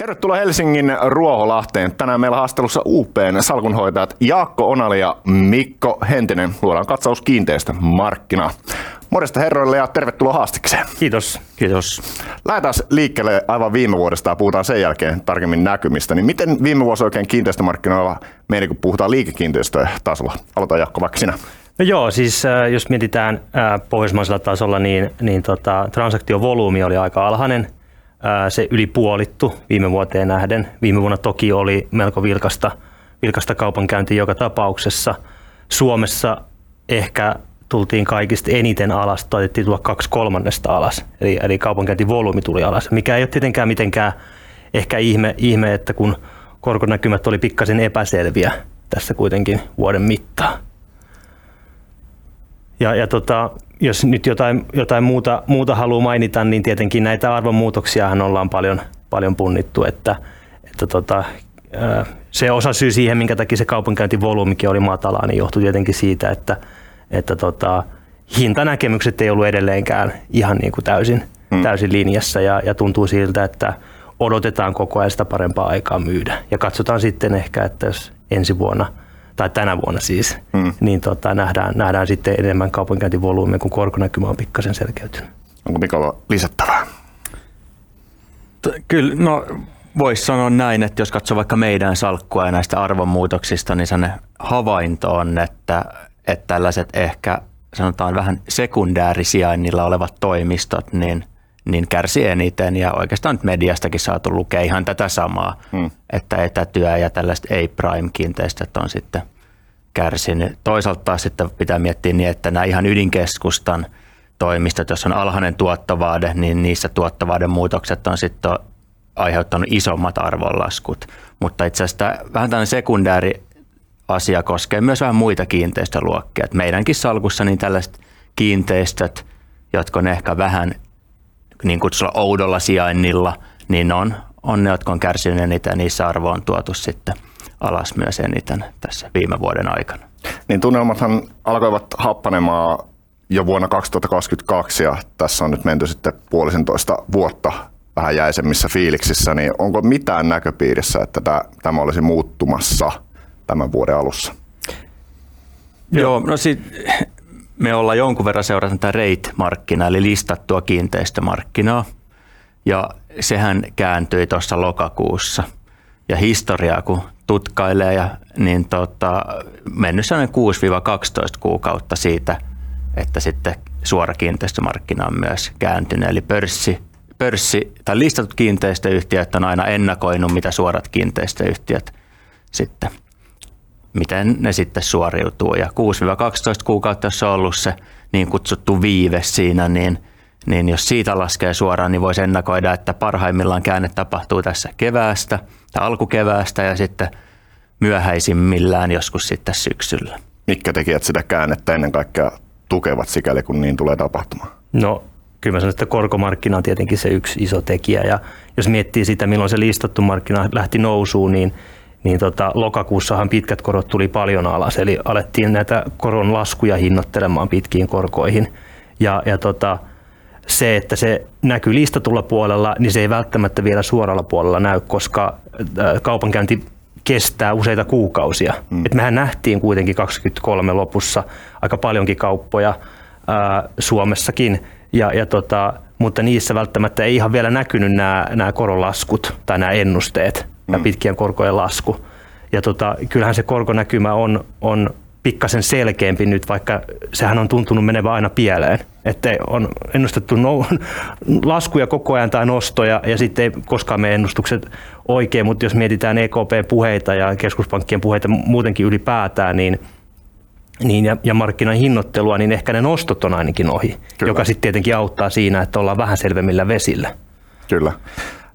Tervetuloa Helsingin Ruoholahteen. Tänään meillä haastelussa UPn salkunhoitajat Jaakko Onali ja Mikko Hentinen. Luodaan katsaus kiinteistä markkinaa. Morjesta herroille ja tervetuloa haastikseen. Kiitos. Kiitos. Lähdetään aivan aivan viime vuodesta ja puhutaan sen jälkeen tarkemmin näkymistä. Niin miten viime vuosi oikein kiinteistömarkkinoilla meni, kun puhutaan liikekiinteistöjen tasolla? Aloita Jaakko vaikka sinä. No joo, siis äh, jos mietitään äh, pohjoismaisella tasolla, niin, niin tota, transaktiovolyymi oli aika alhainen – se yli puolittu viime vuoteen nähden. Viime vuonna toki oli melko vilkasta, vilkasta kaupankäyntiä joka tapauksessa. Suomessa ehkä tultiin kaikista eniten alas, taitettiin tulla kaksi kolmannesta alas, eli, eli kaupankäyntivolyymi tuli alas, mikä ei ole tietenkään mitenkään ehkä ihme, ihme että kun korkonäkymät oli pikkasen epäselviä tässä kuitenkin vuoden mittaan. Ja, ja tota, jos nyt jotain, jotain muuta, muuta haluaa mainita, niin tietenkin näitä arvonmuutoksiahan ollaan paljon, paljon punnittu, että, että tota, se osa syy siihen, minkä takia se kaupankäyntivolyymikin oli matalaa, niin johtui tietenkin siitä, että, että tota, hintanäkemykset ei ollut edelleenkään ihan niin kuin täysin, hmm. täysin linjassa ja, ja tuntuu siltä, että odotetaan koko ajan sitä parempaa aikaa myydä. Ja katsotaan sitten ehkä, että jos ensi vuonna – tai tänä vuonna siis, mm. niin tota, nähdään, nähdään sitten enemmän kaupankäyntivolyymiä, kun korkonäkymä on pikkasen selkeytynyt. Onko Mikolla lisättävää? Kyllä, no voisi sanoa näin, että jos katsoo vaikka meidän salkkua ja näistä arvonmuutoksista, niin sellainen havainto on, että, että tällaiset ehkä sanotaan vähän sekundäärisijainnilla olevat toimistot, niin, niin kärsii eniten ja oikeastaan nyt mediastakin saatu lukea ihan tätä samaa, hmm. että etätyö ja tällaiset ei-prime-kiinteistöt on sitten kärsinyt. Toisaalta taas sitten pitää miettiä niin, että nämä ihan ydinkeskustan toimistot, jos on alhainen tuottovaade, niin niissä tuottovaaden muutokset on sitten aiheuttanut isommat arvonlaskut. Mutta itse asiassa tämä, vähän tällainen sekundääri asia koskee myös vähän muita kiinteistöluokkia. Et meidänkin salkussa niin tällaiset kiinteistöt, jotka on ehkä vähän niin kutsulla oudolla sijainnilla, niin on, on ne, jotka on kärsinyt eniten ja niissä arvo on tuotu sitten – alas myös eniten tässä viime vuoden aikana. Niin tunnelmathan alkoivat happanemaan jo vuonna 2022 ja tässä on nyt menty sitten puolisentoista vuotta vähän jäisemmissä fiiliksissä, niin onko mitään näköpiirissä, että tämä olisi muuttumassa tämän vuoden alussa? Joo, no sit, me ollaan jonkun verran seurata tätä rate-markkinaa, eli listattua kiinteistömarkkinaa, ja sehän kääntyi tuossa lokakuussa. Ja historiaa kun tutkailee, ja, niin tota, mennyt sellainen 6-12 kuukautta siitä, että sitten suora kiinteistömarkkina on myös kääntynyt. Eli pörssi, pörssi tai listatut kiinteistöyhtiöt on aina ennakoinut, mitä suorat kiinteistöyhtiöt sitten, miten ne sitten suoriutuu. Ja 6-12 kuukautta, jos on ollut se niin kutsuttu viive siinä, niin, niin jos siitä laskee suoraan, niin voisi ennakoida, että parhaimmillaan käänne tapahtuu tässä keväästä – tai alkukeväästä ja sitten myöhäisimmillään joskus sitten syksyllä. Mitkä tekijät sitä käännettä ennen kaikkea tukevat sikäli, kun niin tulee tapahtumaan? No kyllä mä sanon, että korkomarkkina on tietenkin se yksi iso tekijä ja jos miettii sitä, milloin se listattu markkina lähti nousuun, niin niin tota, lokakuussahan pitkät korot tuli paljon alas, eli alettiin näitä koron laskuja hinnoittelemaan pitkiin korkoihin. Ja, ja tota, se, että se näkyy listatulla puolella, niin se ei välttämättä vielä suoralla puolella näy, koska äh, kaupankäynti kestää useita kuukausia. Mm. Et mehän nähtiin kuitenkin 23 lopussa aika paljonkin kauppoja ää, äh, Suomessakin, ja, ja tota, mutta niissä välttämättä ei ihan vielä näkynyt nämä, nämä koronlaskut tai nämä ennusteet mm. ja pitkien korkojen lasku. Ja tota, kyllähän se korkonäkymä on, on pikkasen selkeämpi nyt, vaikka sehän on tuntunut menevän aina pieleen. Että on ennustettu no, laskuja koko ajan tai nostoja ja sitten ei koskaan mene ennustukset oikein, mutta jos mietitään EKP-puheita ja keskuspankkien puheita muutenkin ylipäätään, niin niin ja, ja markkinan hinnoittelua, niin ehkä ne nostot on ainakin ohi, Kyllä. joka sitten tietenkin auttaa siinä, että ollaan vähän selvemmillä vesillä. Kyllä.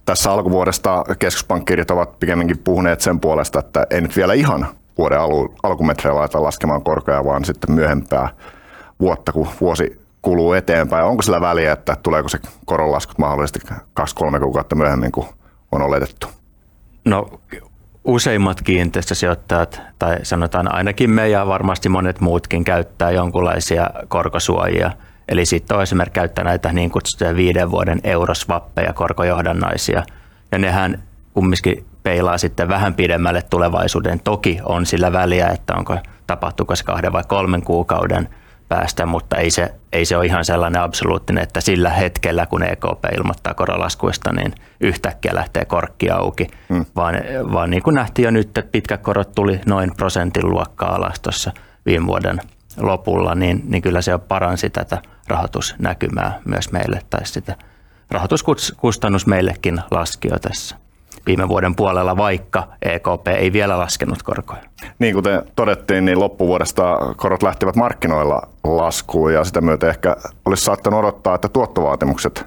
Tässä alkuvuodesta keskuspankkiirit ovat pikemminkin puhuneet sen puolesta, että ei nyt vielä ihan vuoden alu, alkumetreillä laita laskemaan korkoja, vaan sitten myöhempää vuotta, kun vuosi kuluu eteenpäin. Onko sillä väliä, että tuleeko se koronlaskut mahdollisesti kaksi-kolme kuukautta myöhemmin kuin on oletettu? No useimmat kiinteistösijoittajat, tai sanotaan ainakin me ja varmasti monet muutkin käyttää jonkinlaisia korkosuojia. Eli sitten on esimerkiksi käyttää näitä niin kutsuttuja viiden vuoden eurosvappeja, korkojohdannaisia. Ja nehän kumminkin peilaa sitten vähän pidemmälle tulevaisuuden. Toki on sillä väliä, että onko tapahtuuko se kahden vai kolmen kuukauden päästä, mutta ei se, ei se ole ihan sellainen absoluuttinen, että sillä hetkellä, kun EKP ilmoittaa korolaskuista, niin yhtäkkiä lähtee korkki auki, hmm. vaan, vaan niin kuin nähtiin jo nyt, että pitkät korot tuli noin prosentin luokkaa alas tuossa viime vuoden lopulla, niin, niin kyllä se paransi tätä rahoitusnäkymää myös meille, tai sitä rahoituskustannus meillekin laski jo tässä viime vuoden puolella, vaikka EKP ei vielä laskenut korkoja. Niin kuten todettiin, niin loppuvuodesta korot lähtivät markkinoilla laskuun ja sitä myötä ehkä olisi saattanut odottaa, että tuottovaatimukset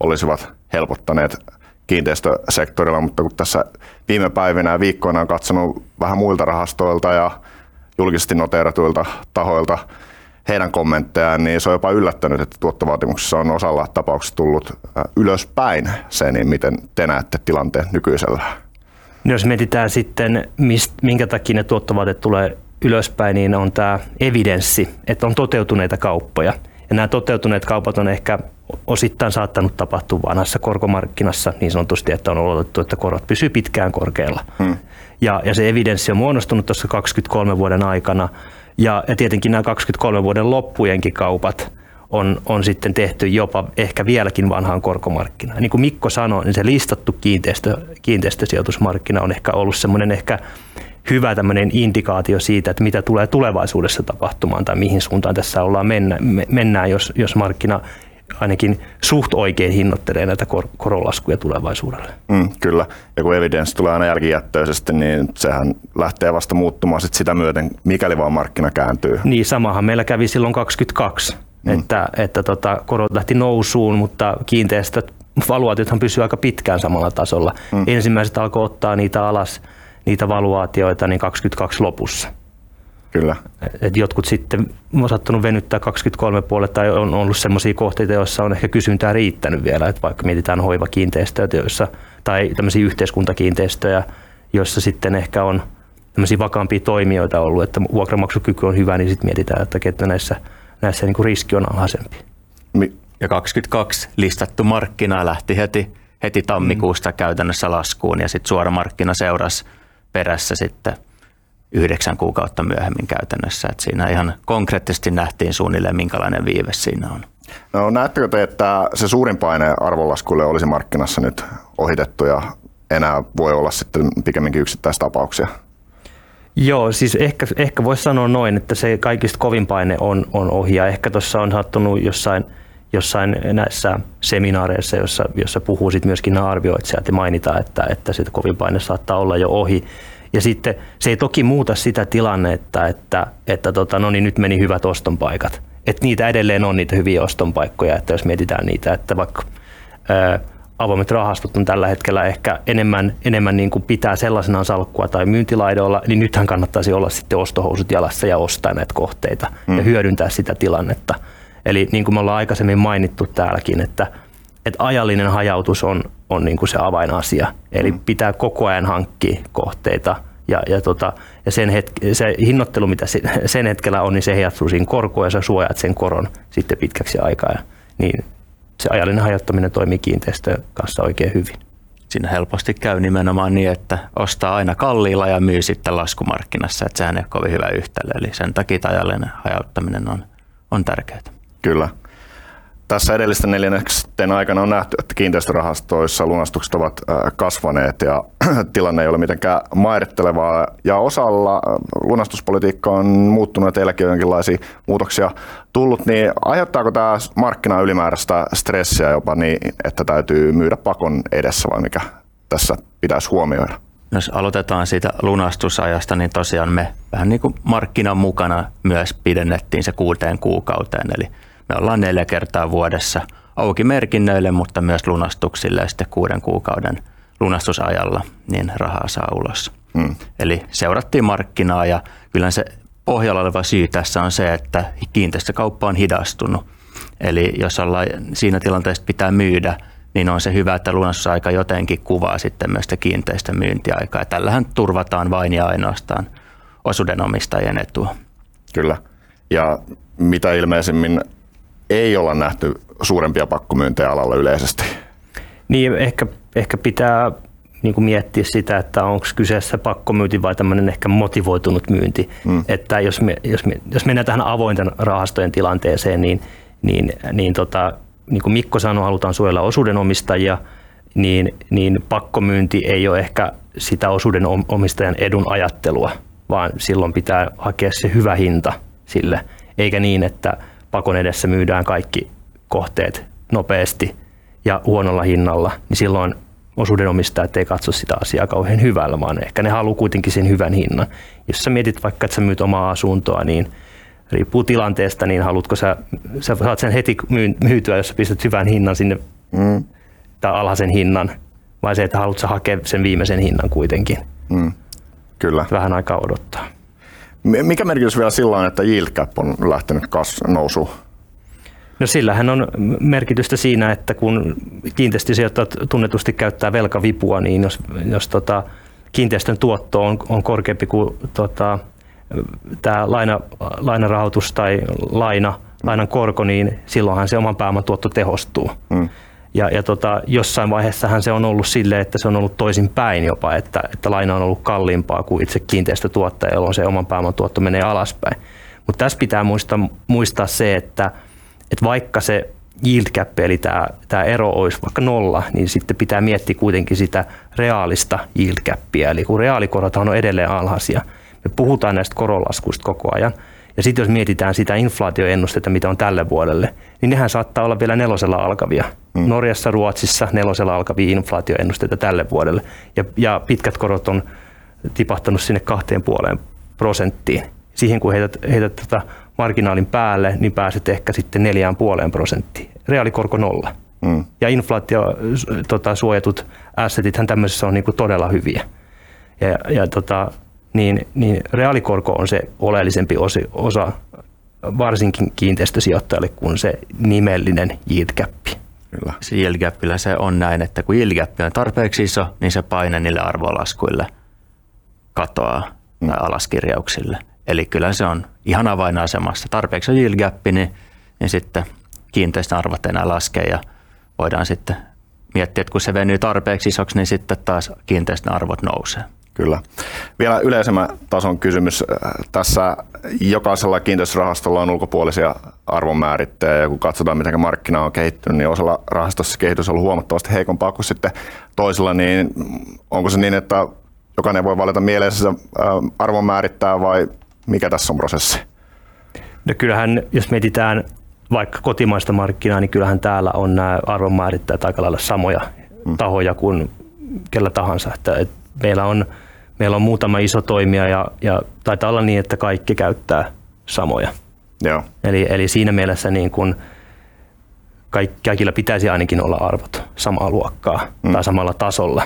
olisivat helpottaneet kiinteistösektorilla, mutta kun tässä viime päivinä ja viikkoina on katsonut vähän muilta rahastoilta ja julkisesti noteeratuilta tahoilta heidän kommenttejaan, niin se on jopa yllättänyt, että tuottovaatimuksessa on osalla tapauksessa tullut ylöspäin se, niin miten te näette tilanteen nykyisellä? No jos mietitään sitten, mist, minkä takia ne tuottovaateet tulee ylöspäin, niin on tämä evidenssi, että on toteutuneita kauppoja. Ja nämä toteutuneet kaupat on ehkä osittain saattanut tapahtua vanhassa korkomarkkinassa niin sanotusti, että on oletettu, että korot pysyy pitkään korkealla. Hmm. Ja, ja se evidenssi on muodostunut tuossa 23 vuoden aikana ja, ja tietenkin nämä 23 vuoden loppujenkin kaupat on, on sitten tehty jopa ehkä vieläkin vanhaan korkomarkkinaan. Niin kuin Mikko sanoi, niin se listattu kiinteistö, kiinteistösijoitusmarkkina on ehkä ollut semmoinen ehkä hyvä tämmöinen indikaatio siitä, että mitä tulee tulevaisuudessa tapahtumaan tai mihin suuntaan tässä ollaan mennä, mennään, jos, jos markkina ainakin suht oikein hinnoittelee näitä kor- koronlaskuja tulevaisuudelle. Mm, kyllä, ja kun evidenssi tulee aina jälkijättöisesti, niin sehän lähtee vasta muuttumaan sit sitä myöten, mikäli vaan markkina kääntyy. Niin, samahan meillä kävi silloin 22, mm. että, että tota, korot lähti nousuun, mutta kiinteistöt, valuaatiothan pysyy aika pitkään samalla tasolla. Mm. Ensimmäiset alkoi ottaa niitä alas, niitä valuaatioita, niin 22 lopussa. Kyllä. Et jotkut sitten on sattunut venyttää 23 puolelle tai on ollut sellaisia kohteita, joissa on ehkä kysyntää riittänyt vielä, että vaikka mietitään hoivakiinteistöjä joissa, tai tämmöisiä yhteiskuntakiinteistöjä, joissa sitten ehkä on tämmöisiä vakaampia toimijoita ollut, että vuokramaksukyky on hyvä, niin sitten mietitään, että kettä näissä, näissä niin kuin riski on alhaisempi. Ja 22 listattu markkina lähti heti, heti tammikuusta mm. käytännössä laskuun ja sitten suora markkina seurasi perässä sitten yhdeksän kuukautta myöhemmin käytännössä. Että siinä ihan konkreettisesti nähtiin suunnilleen, minkälainen viive siinä on. No näettekö te, että se suurin paine arvonlaskulle olisi markkinassa nyt ohitettu ja enää voi olla sitten pikemminkin yksittäistapauksia? Joo, siis ehkä, ehkä voisi sanoa noin, että se kaikista kovin paine on, on ohi ja ehkä tuossa on sattunut jossain, jossain näissä seminaareissa, jossa, jossa puhuu sit myöskin nämä arvioitsijat ja mainitaan, että, että se kovin paine saattaa olla jo ohi. Ja sitten se ei toki muuta sitä tilannetta, että, että tota, no niin, nyt meni hyvät ostonpaikat. Että niitä edelleen on niitä hyviä ostonpaikkoja, että jos mietitään niitä, että vaikka ää, avoimet rahastot on tällä hetkellä ehkä enemmän, enemmän niin kuin pitää sellaisenaan salkkua tai myyntilaidoilla, niin nythän kannattaisi olla sitten ostohousut jalassa ja ostaa näitä kohteita mm. ja hyödyntää sitä tilannetta. Eli niin kuin me ollaan aikaisemmin mainittu täälläkin, että, että ajallinen hajautus on, on niin kuin se avainasia. Eli mm. pitää koko ajan hankkia kohteita ja, ja, tota, ja sen hetk- se hinnoittelu, mitä sen hetkellä on, niin se heijastuu siinä korkoon ja sä suojaat sen koron sitten pitkäksi aikaa. Ja, niin se ajallinen hajoittaminen toimii kiinteistön kanssa oikein hyvin. Siinä helposti käy nimenomaan niin, että ostaa aina kalliilla ja myy sitten laskumarkkinassa, että sehän ei ole kovin hyvä yhtälö. Eli sen takia ajallinen hajauttaminen on, on tärkeää. Kyllä tässä edellisten neljänneksen aikana on nähty, että kiinteistörahastoissa lunastukset ovat kasvaneet ja tilanne ei ole mitenkään mairittelevaa. Ja osalla lunastuspolitiikka on muuttunut ja teilläkin on jonkinlaisia muutoksia tullut, niin aiheuttaako tämä markkina ylimääräistä stressiä jopa niin, että täytyy myydä pakon edessä vai mikä tässä pitäisi huomioida? Jos aloitetaan siitä lunastusajasta, niin tosiaan me vähän niin kuin markkinan mukana myös pidennettiin se kuuteen kuukauteen, eli me ollaan neljä kertaa vuodessa auki merkinnöille, mutta myös lunastuksille ja sitten kuuden kuukauden lunastusajalla niin rahaa saa ulos. Hmm. Eli seurattiin markkinaa ja kyllä se pohjalla oleva syy tässä on se, että kiinteistökauppa on hidastunut. Eli jos ollaan siinä tilanteessa pitää myydä, niin on se hyvä, että lunastusaika jotenkin kuvaa sitten myös sitä kiinteistön myyntiaikaa. Tällähän turvataan vain ja ainoastaan osuudenomistajien etua. Kyllä. Ja mitä ilmeisimmin ei olla nähty suurempia pakkomyyntejä alalla yleisesti. Niin, ehkä, ehkä pitää niin kuin miettiä sitä, että onko kyseessä pakkomyynti vai tämmöinen ehkä motivoitunut myynti. Mm. Että jos, me, jos, me, jos mennään tähän avointen rahastojen tilanteeseen, niin, niin, niin, tota, niin kuin Mikko sanoi, halutaan suojella osuudenomistajia, niin, niin pakkomyynti ei ole ehkä sitä osuuden omistajan edun ajattelua, vaan silloin pitää hakea se hyvä hinta sille, eikä niin, että pakon edessä myydään kaikki kohteet nopeasti ja huonolla hinnalla, niin silloin osuudenomistajat ei katso sitä asiaa kauhean hyvällä, vaan ehkä ne haluaa kuitenkin sen hyvän hinnan. Jos sä mietit vaikka, että sä myyt omaa asuntoa, niin riippuu tilanteesta, niin haluatko sä, sä saat sen heti myytyä, jos sä pistät hyvän hinnan sinne mm. tai alhaisen hinnan, vai se, että haluatko hakea sen viimeisen hinnan kuitenkin. Mm. Kyllä. Vähän aikaa odottaa. Mikä merkitys vielä silloin, että yield cap on lähtenyt kas- nousuun? No sillähän on merkitystä siinä, että kun kiinteistösijoittajat tunnetusti käyttää velkavipua, niin jos, jos tota, kiinteistön tuotto on, on korkeampi kuin tota, tämä laina, lainarahoitus tai laina, lainan korko, niin silloinhan se oman pääoman tuotto tehostuu. Mm. Ja, ja tota, jossain vaiheessahan se on ollut silleen, että se on ollut toisin päin jopa, että, että laina on ollut kalliimpaa kuin itse kiinteistötuottaja, jolloin se oman pääoman tuotto menee alaspäin. Mutta tässä pitää muistaa, muistaa se, että, että vaikka se yield cap, eli tämä, tämä ero olisi vaikka nolla, niin sitten pitää miettiä kuitenkin sitä reaalista yield capia, eli kun reaalikorothan on edelleen alhaisia. Me puhutaan näistä koronlaskuista koko ajan, ja sitten jos mietitään sitä inflaatioennustetta, mitä on tälle vuodelle, niin nehän saattaa olla vielä nelosella alkavia. Mm. Norjassa, Ruotsissa nelosella alkavia inflaatioennusteita tälle vuodelle. Ja, ja pitkät korot on tipahtanut sinne kahteen puoleen prosenttiin. Siihen kun heität, heität tätä marginaalin päälle, niin pääset ehkä sitten neljään puoleen prosenttiin. Reaalikorko nolla. Mm. Ja inflaatio tota, suojatut assetithän tämmöisessä on niinku todella hyviä. Ja, ja tota, niin, niin reaalikorko on se oleellisempi osi, osa varsinkin kiinteistösijoittajalle kuin se nimellinen yield gap. Kyllä. Se yield gapillä se on näin, että kun yield gap on tarpeeksi iso, niin se paine niille arvolaskuille katoaa mm. tai alaskirjauksille. Eli kyllä se on ihan avainasemassa. Tarpeeksi on yield gap, niin, niin sitten kiinteistöarvot enää laskee ja voidaan sitten miettiä, että kun se venyy tarpeeksi isoksi, niin sitten taas kiinteistöarvot nousee. Kyllä. Vielä yleisemmän tason kysymys. Tässä jokaisella kiinteistörahastolla on ulkopuolisia arvonmäärittäjiä ja kun katsotaan, miten markkina on kehittynyt, niin osalla rahastossa kehitys on ollut huomattavasti heikompaa kuin sitten toisilla, niin onko se niin, että jokainen voi valita mielensä arvonmäärittää vai mikä tässä on prosessi? No kyllähän, jos mietitään vaikka kotimaista markkinaa, niin kyllähän täällä on nämä arvonmäärittäjät aika lailla samoja hmm. tahoja kuin kellä tahansa. Että, että meillä on meillä on muutama iso toimija ja, ja taitaa olla niin, että kaikki käyttää samoja. Joo. Eli, eli siinä mielessä niin kun kaikilla pitäisi ainakin olla arvot samaa luokkaa mm. tai samalla tasolla.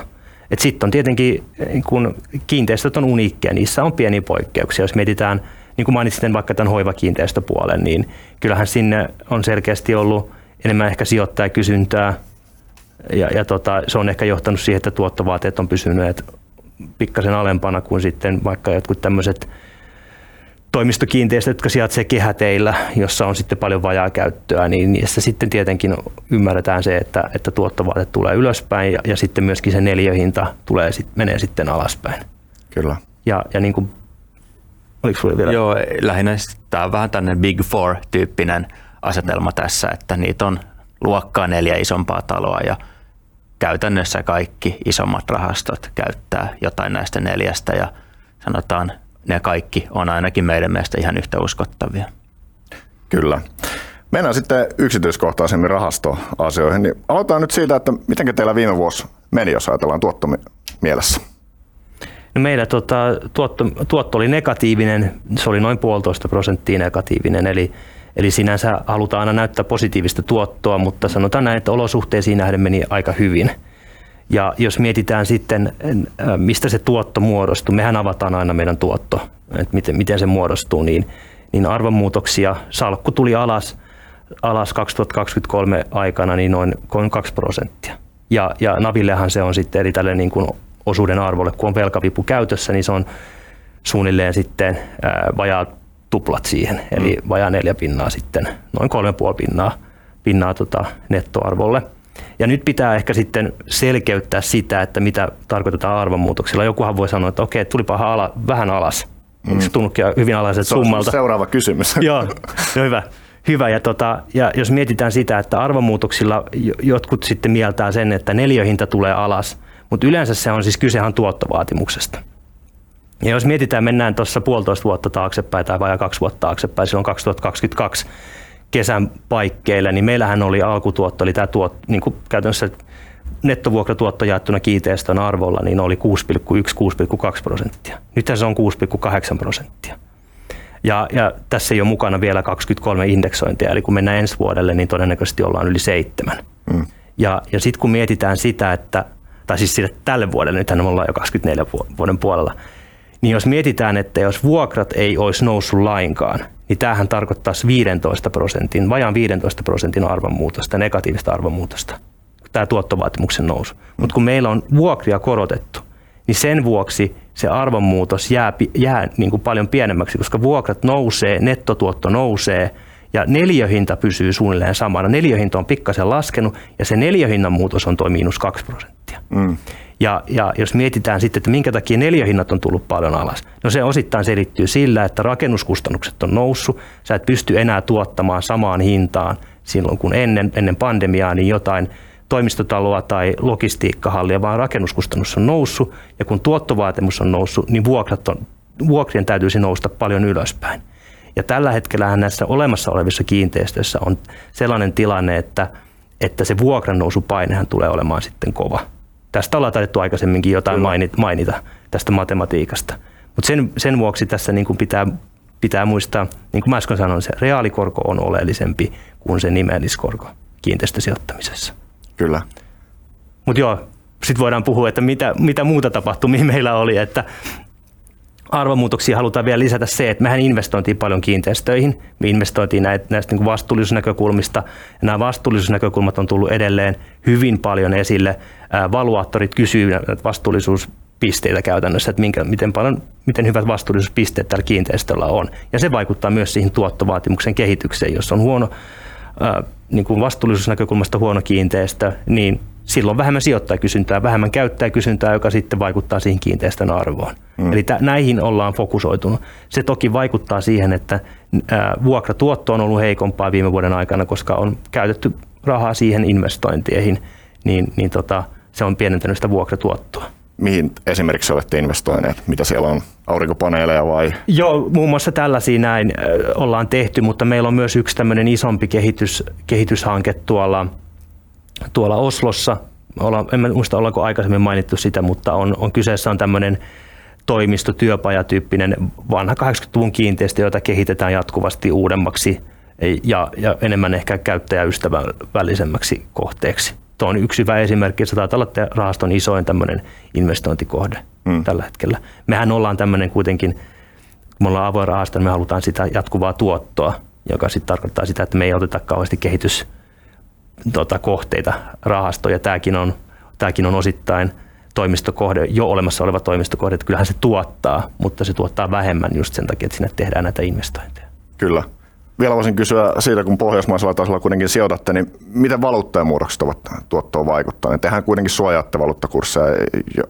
Sitten on tietenkin, kun kiinteistöt on uniikkeja, niissä on pieniä poikkeuksia. Jos mietitään, niin kuin mainitsin vaikka tämän hoivakiinteistöpuolen, niin kyllähän sinne on selkeästi ollut enemmän ehkä sijoittajakysyntää, ja, ja tota, se on ehkä johtanut siihen, että tuottovaateet on pysyneet pikkasen alempana kuin sitten vaikka jotkut tämmöiset toimistokiinteistöt, jotka sijaitsevat kehäteillä, jossa on sitten paljon vajaa käyttöä, niin niissä sitten tietenkin ymmärretään se, että, että tuottovaate tulee ylöspäin ja, ja sitten myöskin se neljöhinta tulee, menee sitten alaspäin. Kyllä. Ja, ja niin kuin, oliko sulla vielä? Joo, lähinnä tämä on vähän tämmöinen Big Four-tyyppinen asetelma tässä, että niitä on luokkaa neljä isompaa taloa ja – käytännössä kaikki isommat rahastot käyttää jotain näistä neljästä ja sanotaan, ne kaikki on ainakin meidän mielestä ihan yhtä uskottavia. Kyllä. Mennään sitten yksityiskohtaisemmin rahastoasioihin. Niin aloitetaan nyt siitä, että miten teillä viime vuosi meni, jos ajatellaan tuotto mielessä? No meillä tota, tuotto, tuotto oli negatiivinen, se oli noin puolitoista prosenttia negatiivinen, eli Eli sinänsä halutaan aina näyttää positiivista tuottoa, mutta sanotaan näin, että olosuhteisiin nähden meni aika hyvin. Ja jos mietitään sitten, äh, mistä se tuotto muodostuu, mehän avataan aina meidän tuotto, että miten, miten se muodostuu, niin, niin arvonmuutoksia, salkku tuli alas, alas 2023 aikana niin noin, noin 2 prosenttia. Ja, ja Navillehan se on sitten, eli tälle niin kuin osuuden arvolle, kun on velkavipu käytössä, niin se on suunnilleen sitten äh, vajaa tuplat siihen, eli mm. vajaa neljä pinnaa sitten, noin kolme puoli pinnaa, pinnaa tota nettoarvolle. Ja nyt pitää ehkä sitten selkeyttää sitä, että mitä tarkoitetaan arvonmuutoksilla. Jokuhan voi sanoa, että okei, tulipa ala, vähän alas. Mm. Eikö se tunnutkin hyvin alaiset summalta? seuraava kysymys. Joo, no hyvä. Hyvä, ja, tota, ja jos mietitään sitä, että arvonmuutoksilla jotkut sitten mieltää sen, että neljöhinta tulee alas, mutta yleensä se on siis kysehän tuottovaatimuksesta. Ja jos mietitään, mennään tuossa puolitoista vuotta taaksepäin tai vajaa kaksi vuotta taaksepäin, silloin 2022 kesän paikkeille, niin meillähän oli alkutuotto, eli tämä tuot, niin kuin käytännössä nettovuokratuotto jaettuna kiinteistön arvolla, niin oli 6,1-6,2 prosenttia. Nyt se on 6,8 prosenttia. Ja, ja tässä ei ole mukana vielä 23 indeksointia, eli kun mennään ensi vuodelle, niin todennäköisesti ollaan yli seitsemän. Mm. Ja, ja sitten kun mietitään sitä, että, tai siis sille tälle vuodelle, nythän me ollaan jo 24 vuoden puolella, niin jos mietitään, että jos vuokrat ei olisi noussut lainkaan, niin tämähän tarkoittaisi 15 prosentin, vajaan 15 prosentin arvonmuutosta, negatiivista arvonmuutosta, tämä tuottovaatimuksen nousu. Mutta kun meillä on vuokria korotettu, niin sen vuoksi se arvonmuutos jää, jää niin kuin paljon pienemmäksi, koska vuokrat nousee, nettotuotto nousee ja neljöhinta pysyy suunnilleen samana. Neljöhinta on pikkasen laskenut ja se neljöhinnan muutos on tuo miinus 2 prosenttia. Mm. Ja, ja jos mietitään sitten, että minkä takia neljöhinnat on tullut paljon alas, no se osittain selittyy sillä, että rakennuskustannukset on noussut. Sä et pysty enää tuottamaan samaan hintaan silloin kun ennen, ennen pandemiaa, niin jotain toimistotaloa tai logistiikkahallia, vaan rakennuskustannus on noussut. Ja kun tuottovaatimus on noussut, niin vuokrat on, vuokrien täytyisi nousta paljon ylöspäin. Ja tällä hetkellä näissä olemassa olevissa kiinteistöissä on sellainen tilanne, että, että se vuokran nousupainehan tulee olemaan sitten kova. Tästä ollaan taidettu aikaisemminkin jotain mainita, mainita tästä matematiikasta. Mutta sen, sen vuoksi tässä niin kuin pitää, pitää muistaa, niin kuin mä äsken sanoin, se reaalikorko on oleellisempi kuin se nimelliskorko kiinteistösijoittamisessa. Kyllä. Mutta joo, sitten voidaan puhua, että mitä, mitä muuta tapahtumia meillä oli, että arvomuutoksia halutaan vielä lisätä se, että mehän investointiin paljon kiinteistöihin. Me investointiin näitä, näistä niin vastuullisuusnäkökulmista. Ja nämä vastuullisuusnäkökulmat on tullut edelleen hyvin paljon esille. Valuaattorit kysyvät vastuullisuuspisteitä käytännössä, että minkä, miten, paljon, miten hyvät vastuullisuuspisteet tällä kiinteistöllä on. Ja se vaikuttaa myös siihen tuottovaatimuksen kehitykseen. Jos on huono niin kuin vastuullisuusnäkökulmasta huono kiinteistö, niin silloin vähemmän sijoittajakysyntää, vähemmän käyttäjäkysyntää, joka sitten vaikuttaa siihen kiinteistön arvoon. Mm. Eli t- näihin ollaan fokusoitunut. Se toki vaikuttaa siihen, että ää, vuokratuotto on ollut heikompaa viime vuoden aikana, koska on käytetty rahaa siihen investointeihin, niin, niin tota, se on pienentänyt sitä vuokratuottoa mihin esimerkiksi olette investoineet? Mitä siellä on? Aurinkopaneeleja vai? Joo, muun muassa tällaisia näin ollaan tehty, mutta meillä on myös yksi tämmöinen isompi kehitys, kehityshanke tuolla, tuolla Oslossa. Olla, en muista, ollaanko aikaisemmin mainittu sitä, mutta on, on kyseessä on tämmöinen toimisto, työpajatyyppinen vanha 80-luvun kiinteistö, jota kehitetään jatkuvasti uudemmaksi ja, ja enemmän ehkä käyttäjäystävällisemmäksi kohteeksi tuo on yksi hyvä esimerkki. Se taitaa olla rahaston isoin tämmöinen investointikohde mm. tällä hetkellä. Mehän ollaan tämmöinen kuitenkin, kun me ollaan avoin rahasto, niin me halutaan sitä jatkuvaa tuottoa, joka sitten tarkoittaa sitä, että me ei oteta kauheasti kehitys tota, kohteita rahastoja. Tämäkin on, tämäkin on osittain toimistokohde, jo olemassa oleva toimistokohde, että kyllähän se tuottaa, mutta se tuottaa vähemmän just sen takia, että sinne tehdään näitä investointeja. Kyllä vielä voisin kysyä siitä, kun pohjoismaisella tasolla kuitenkin sijoitatte, niin miten valuuttojen muutokset ovat tuottoon vaikuttaneet? Tehän kuitenkin suojaatte valuuttakursseja,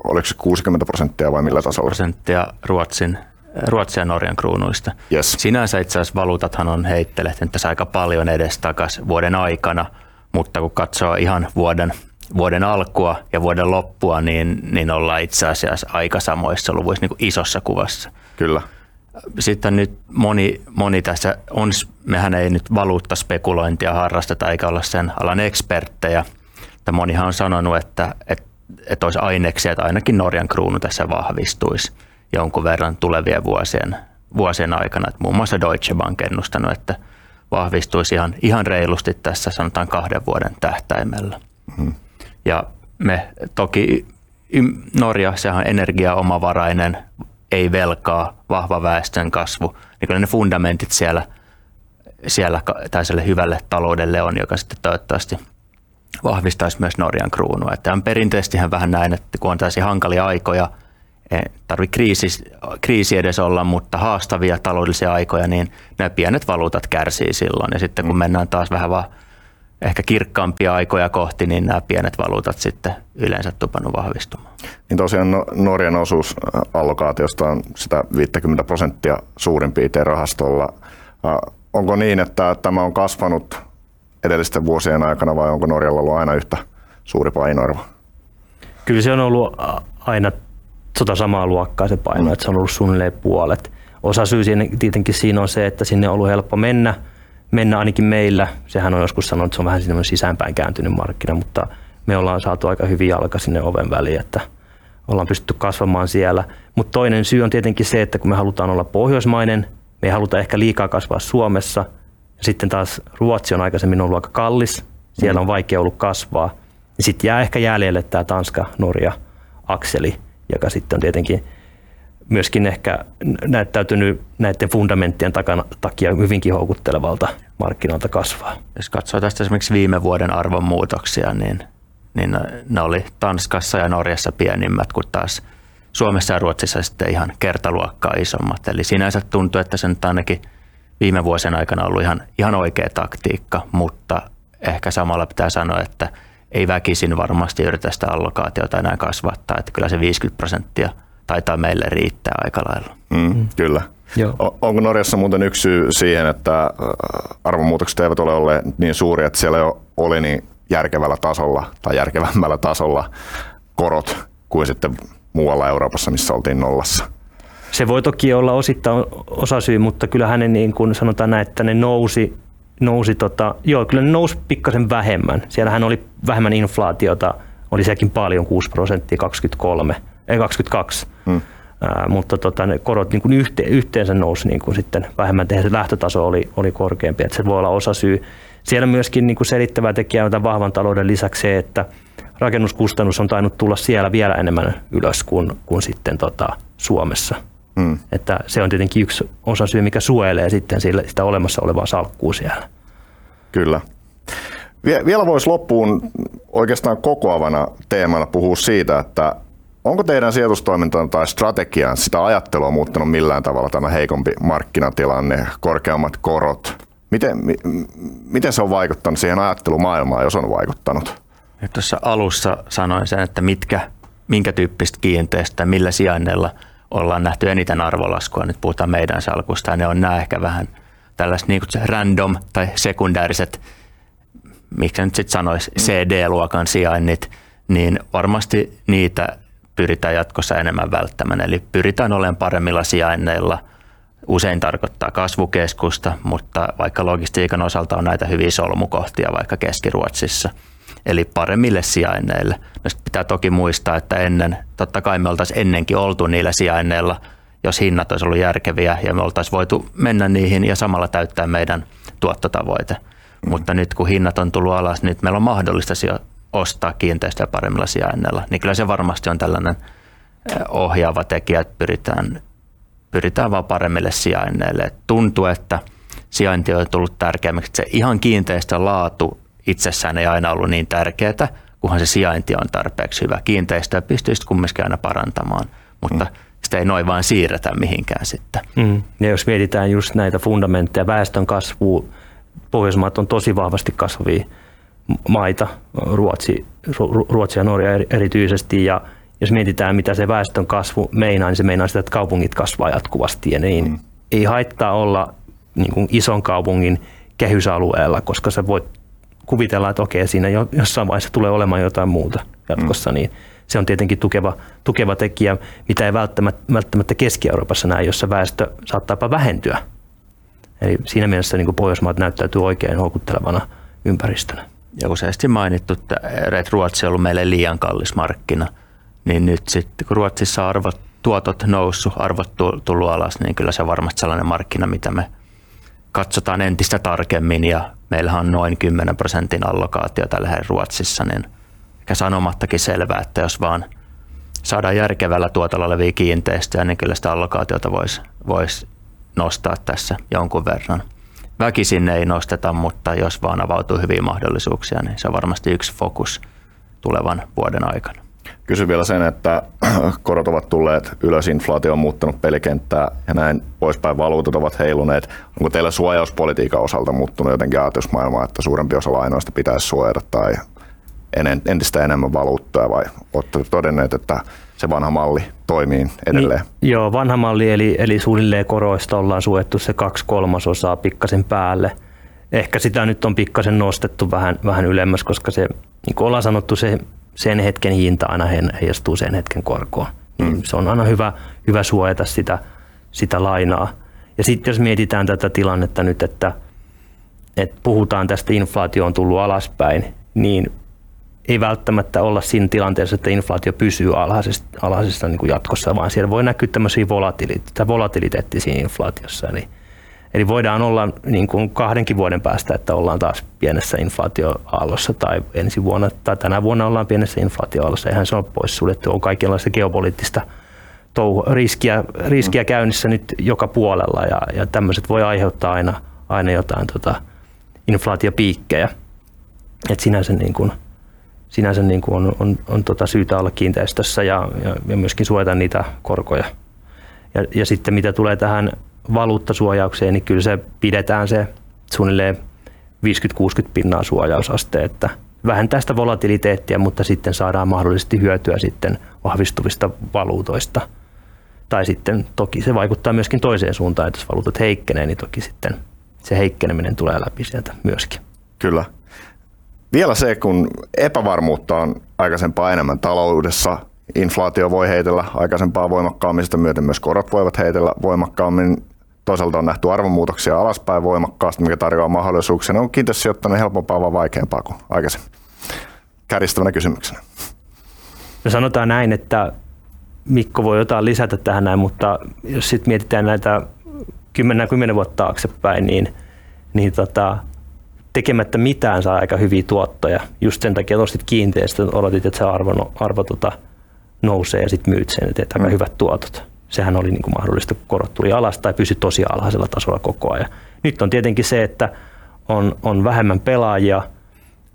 oliko se 60 prosenttia vai millä tasolla? prosenttia Ruotsin Ruotsin ja Norjan kruunuista. Yes. Sinänsä itse asiassa valuutathan on heittelehtynyt tässä aika paljon edestakas vuoden aikana, mutta kun katsoo ihan vuoden, vuoden alkua ja vuoden loppua, niin, niin ollaan itse asiassa aika samoissa luvuissa niin kuin isossa kuvassa. Kyllä sitten nyt moni, moni tässä on, mehän ei nyt valuuttaspekulointia harrasteta eikä olla sen alan eksperttejä. Mutta monihan on sanonut, että, että, että olisi aineksia, että ainakin Norjan kruunu tässä vahvistuisi jonkun verran tulevien vuosien, vuosien aikana. Että muun muassa Deutsche Bank ennustanut, että vahvistuisi ihan, ihan reilusti tässä sanotaan kahden vuoden tähtäimellä. Mm-hmm. Ja me toki Norja, sehän on energiaomavarainen ei velkaa, vahva väestön kasvu, niin kyllä ne fundamentit siellä, siellä tällaiselle hyvälle taloudelle on, joka sitten toivottavasti vahvistaisi myös Norjan kruunua. Että on perinteisesti vähän näin, että kun on tällaisia hankalia aikoja, ei tarvitse kriisi, kriisi edes olla, mutta haastavia taloudellisia aikoja, niin nämä pienet valuutat kärsii silloin. Ja sitten kun mm. mennään taas vähän vaan ehkä kirkkaampia aikoja kohti, niin nämä pienet valuutat sitten yleensä tupannut vahvistumaan. Niin tosiaan no, Norjan osuus allokaatiosta on sitä 50 prosenttia suurin piirtein rahastolla. Onko niin, että tämä on kasvanut edellisten vuosien aikana vai onko Norjalla ollut aina yhtä suuri painoarvo? Kyllä se on ollut aina tota samaa luokkaa se paino, että se on ollut suunnilleen puolet. Osa syy siinä, tietenkin siinä on se, että sinne on ollut helppo mennä, mennä ainakin meillä. Sehän on joskus sanonut, että se on vähän sisäänpäin kääntynyt markkina, mutta me ollaan saatu aika hyvin jalka sinne oven väliin, että ollaan pystytty kasvamaan siellä. Mutta toinen syy on tietenkin se, että kun me halutaan olla pohjoismainen, me ei haluta ehkä liikaa kasvaa Suomessa. Sitten taas Ruotsi on aikaisemmin ollut aika kallis, siellä on vaikea ollut kasvaa. Sitten jää ehkä jäljelle tämä Tanska-Norja-akseli, joka sitten on tietenkin myöskin ehkä näyttäytynyt näiden fundamenttien takana, takia hyvinkin houkuttelevalta markkinoilta kasvaa. Jos katsoo tästä esimerkiksi viime vuoden arvonmuutoksia, niin, niin ne oli Tanskassa ja Norjassa pienimmät, kun taas Suomessa ja Ruotsissa sitten ihan kertaluokkaa isommat. Eli sinänsä tuntuu, että se nyt ainakin viime vuosien aikana ollut ihan, ihan oikea taktiikka, mutta ehkä samalla pitää sanoa, että ei väkisin varmasti yritä sitä allokaatiota enää kasvattaa, että kyllä se 50 prosenttia taitaa meille riittää aika lailla. Mm, mm. Kyllä. Joo. Onko Norjassa muuten yksi syy siihen, että arvonmuutokset eivät ole olleet niin suuria, että siellä jo oli niin järkevällä tasolla tai järkevämmällä tasolla korot kuin sitten muualla Euroopassa, missä oltiin nollassa? Se voi toki olla osittain osasyy, mutta kyllä hänen niin kuin sanotaan näin, että ne nousi, nousi tota, joo, kyllä ne nousi pikkasen vähemmän. Siellähän oli vähemmän inflaatiota, oli sekin paljon, 6 prosenttia, 23, ei 22. Hmm. Ää, mutta tota, ne korot niin kuin yhteen, yhteensä nousi niin kuin sitten vähemmän tehdä. lähtötaso oli, oli korkeampi, että se voi olla osa syy. Siellä myöskin niin kuin selittävä tekijä on tämän vahvan talouden lisäksi se, että rakennuskustannus on tainnut tulla siellä vielä enemmän ylös kuin, kuin sitten tota Suomessa. Mm. Että se on tietenkin yksi osa syy, mikä suojelee sitten sille, sitä olemassa olevaa salkkua siellä. Kyllä. Vielä voisi loppuun oikeastaan kokoavana teemana puhua siitä, että onko teidän sijoitustoimintaan tai strategiaan sitä ajattelua muuttanut millään tavalla tämä heikompi markkinatilanne, korkeammat korot? Miten, miten se on vaikuttanut siihen ajattelumaailmaan, jos on vaikuttanut? Tuossa alussa sanoin sen, että mitkä, minkä tyyppistä kiinteistä, millä sijainneilla ollaan nähty eniten arvolaskua. Nyt puhutaan meidän salkusta ja ne on nämä ehkä vähän tällaiset niin random tai sekundääriset, miksi nyt sitten sanoisi CD-luokan sijainnit, niin varmasti niitä pyritään jatkossa enemmän välttämään. Eli pyritään olemaan paremmilla sijainneilla. Usein tarkoittaa kasvukeskusta, mutta vaikka logistiikan osalta on näitä hyviä solmukohtia vaikka Keski-Ruotsissa – eli paremmille sijainneille. No pitää toki muistaa, että ennen, totta kai me oltaisiin ennenkin oltu niillä sijainneilla, jos hinnat olisi ollut järkeviä ja me oltaisiin voitu mennä niihin ja samalla täyttää meidän tuottotavoite. Mm. Mutta nyt kun hinnat on tullut alas, niin nyt meillä on mahdollista ostaa kiinteistöjä paremmilla sijainneilla. Niin kyllä se varmasti on tällainen ohjaava tekijä, että pyritään, pyritään vaan paremmille sijainneille. tuntuu, että sijainti on tullut tärkeämmäksi. Se ihan kiinteistön laatu itsessään ei aina ollut niin tärkeää, kunhan se sijainti on tarpeeksi hyvä. Kiinteistöä pystyy sitten kumminkin aina parantamaan, mutta mm. sitä ei noin vain siirretä mihinkään sitten. Mm. Ja jos mietitään just näitä fundamentteja, väestön kasvu, Pohjoismaat on tosi vahvasti kasvavia maita, Ruotsi, Ruotsi ja Norja erityisesti, ja jos mietitään, mitä se väestön kasvu meinaa, niin se meinaa sitä, että kaupungit kasvaa jatkuvasti, ja niin mm. ei haittaa olla niin kuin ison kaupungin kehysalueella, koska sä voit kuvitella, että okei, siinä jossain vaiheessa tulee olemaan jotain muuta jatkossa, mm. niin se on tietenkin tukeva, tukeva tekijä, mitä ei välttämättä, välttämättä Keski-Euroopassa näe, jossa väestö saattaapa vähentyä. Eli siinä mielessä niin Pohjoismaat näyttäytyy oikein houkuttelevana ympäristönä. Ja useasti mainittu, että Ruotsi on ollut meille liian kallis markkina, niin nyt sitten kun Ruotsissa arvot, tuotot noussut, arvot tullut alas, niin kyllä se on varmasti sellainen markkina, mitä me katsotaan entistä tarkemmin ja meillähän on noin 10 prosentin allokaatio tällä hetkellä Ruotsissa, niin ehkä sanomattakin selvää, että jos vaan saadaan järkevällä tuotolla olevia kiinteistöjä, niin kyllä sitä allokaatiota voisi vois nostaa tässä jonkun verran. Väkisin ei nosteta, mutta jos vaan avautuu hyviä mahdollisuuksia, niin se on varmasti yksi fokus tulevan vuoden aikana. Kysyn vielä sen, että korot ovat tulleet ylös, inflaatio on muuttanut pelikenttää ja näin poispäin valuutat ovat heiluneet. Onko teillä suojauspolitiikan osalta muuttunut jotenkin ajatusmaailmaa, että suurempi osa lainoista pitäisi suojata tai entistä enemmän valuuttaa vai olette todenneet, että se vanha malli toimii edelleen? Niin, joo, vanha malli eli, eli suunnilleen koroista ollaan suojattu se kaksi kolmasosaa pikkasen päälle. Ehkä sitä nyt on pikkasen nostettu vähän, vähän ylemmäs, koska se, niin kuin ollaan sanottu, se sen hetken hinta aina heijastuu sen hetken korkoon. Niin mm. Se on aina hyvä, hyvä suojata sitä, sitä lainaa. Ja sitten jos mietitään tätä tilannetta nyt, että, että puhutaan tästä inflaatio on tullut alaspäin, niin ei välttämättä olla siinä tilanteessa, että inflaatio pysyy alhaisessa, alhaisessa niin kuin jatkossa, vaan siellä voi näkyä tämmöisiä volatiliteettia, volatiliteetti siinä inflaatiossa. Eli, eli voidaan olla niin kuin kahdenkin vuoden päästä, että ollaan taas pienessä inflaatioaallossa tai ensi vuonna tai tänä vuonna ollaan pienessä inflaatioaallossa. Eihän se ole poissuljettu. On kaikenlaista geopoliittista touhu, riskiä, riskiä käynnissä nyt joka puolella ja, ja tämmöiset voi aiheuttaa aina, aina jotain tota, inflaatiopiikkejä. Et sinänsä niin kuin, sinänsä niin kuin on, on, on tota syytä olla kiinteistössä ja, ja, ja myöskin suojata niitä korkoja. Ja, ja sitten mitä tulee tähän valuuttasuojaukseen, niin kyllä se pidetään se suunnilleen 50-60 pinnaa suojausaste, että vähentää sitä volatiliteettia, mutta sitten saadaan mahdollisesti hyötyä sitten vahvistuvista valuutoista. Tai sitten toki se vaikuttaa myöskin toiseen suuntaan, että jos valuutat heikkenee, niin toki sitten se heikkeneminen tulee läpi sieltä myöskin. Kyllä. Vielä se, kun epävarmuutta on aikaisempaa enemmän taloudessa, inflaatio voi heitellä aikaisempaa voimakkaammin, sitä myöten myös korot voivat heitellä voimakkaammin. Toisaalta on nähty arvonmuutoksia alaspäin voimakkaasti, mikä tarjoaa mahdollisuuksia. Ne on kiinteistösijoittaminen helpompaa vai vaikeampaa kuin aikaisemmin? Kärjistävänä kysymyksenä. No sanotaan näin, että Mikko voi jotain lisätä tähän näin, mutta jos sitten mietitään näitä 10, 10 vuotta taaksepäin, niin, niin tota, tekemättä mitään saa aika hyviä tuottoja. Just sen takia nostit kiinteistön, odotit, että se arvo, no, arvo tota, nousee ja sitten myyt sen, että aika mm. hyvät tuotot. Sehän oli niin kuin mahdollista, kun korot tuli alas tai pysyi tosi alhaisella tasolla koko ajan. Nyt on tietenkin se, että on, on vähemmän pelaajia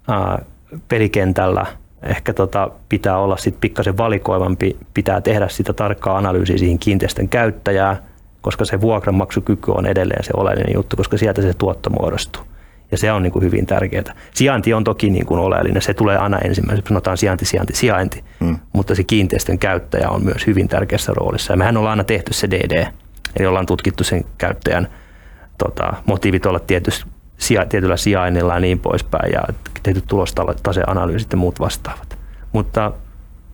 ää, pelikentällä, ehkä tota, pitää olla sitten pikkasen valikoivampi, pitää tehdä sitä tarkkaa analyysiä siihen kiinteistön käyttäjää, koska se vuokranmaksukyky on edelleen se oleellinen juttu, koska sieltä se tuotto muodostuu. Ja se on niin kuin hyvin tärkeää. Sijainti on toki niin kuin oleellinen. Se tulee aina ensimmäisenä. Sanotaan sijainti, sijainti, sijainti. Hmm. Mutta se kiinteistön käyttäjä on myös hyvin tärkeässä roolissa. Ja mehän ollaan aina tehty se DD. Eli ollaan tutkittu sen käyttäjän tota, motiivit olla tietysti, sija, tietyllä sijainnilla ja niin poispäin. Ja tehty tulostaseanalyysit ja muut vastaavat. Mutta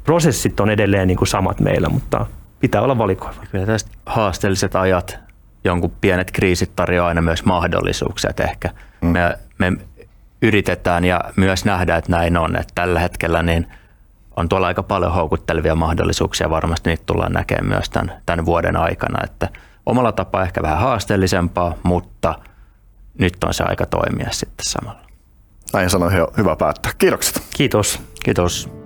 prosessit on edelleen niin kuin samat meillä, mutta pitää olla valikoiva. Kyllä tästä haasteelliset ajat, jonkun pienet kriisit tarjoaa aina myös mahdollisuuksia. Että ehkä Mm. Me, me yritetään ja myös nähdään, että näin on. Että tällä hetkellä niin on tuolla aika paljon houkuttelevia mahdollisuuksia. Varmasti niitä tullaan näkemään myös tämän, tämän vuoden aikana. Että omalla tapaa ehkä vähän haasteellisempaa, mutta nyt on se aika toimia sitten samalla. Näin sanoi hyvä päättää. Kiitokset. Kiitos. Kiitos.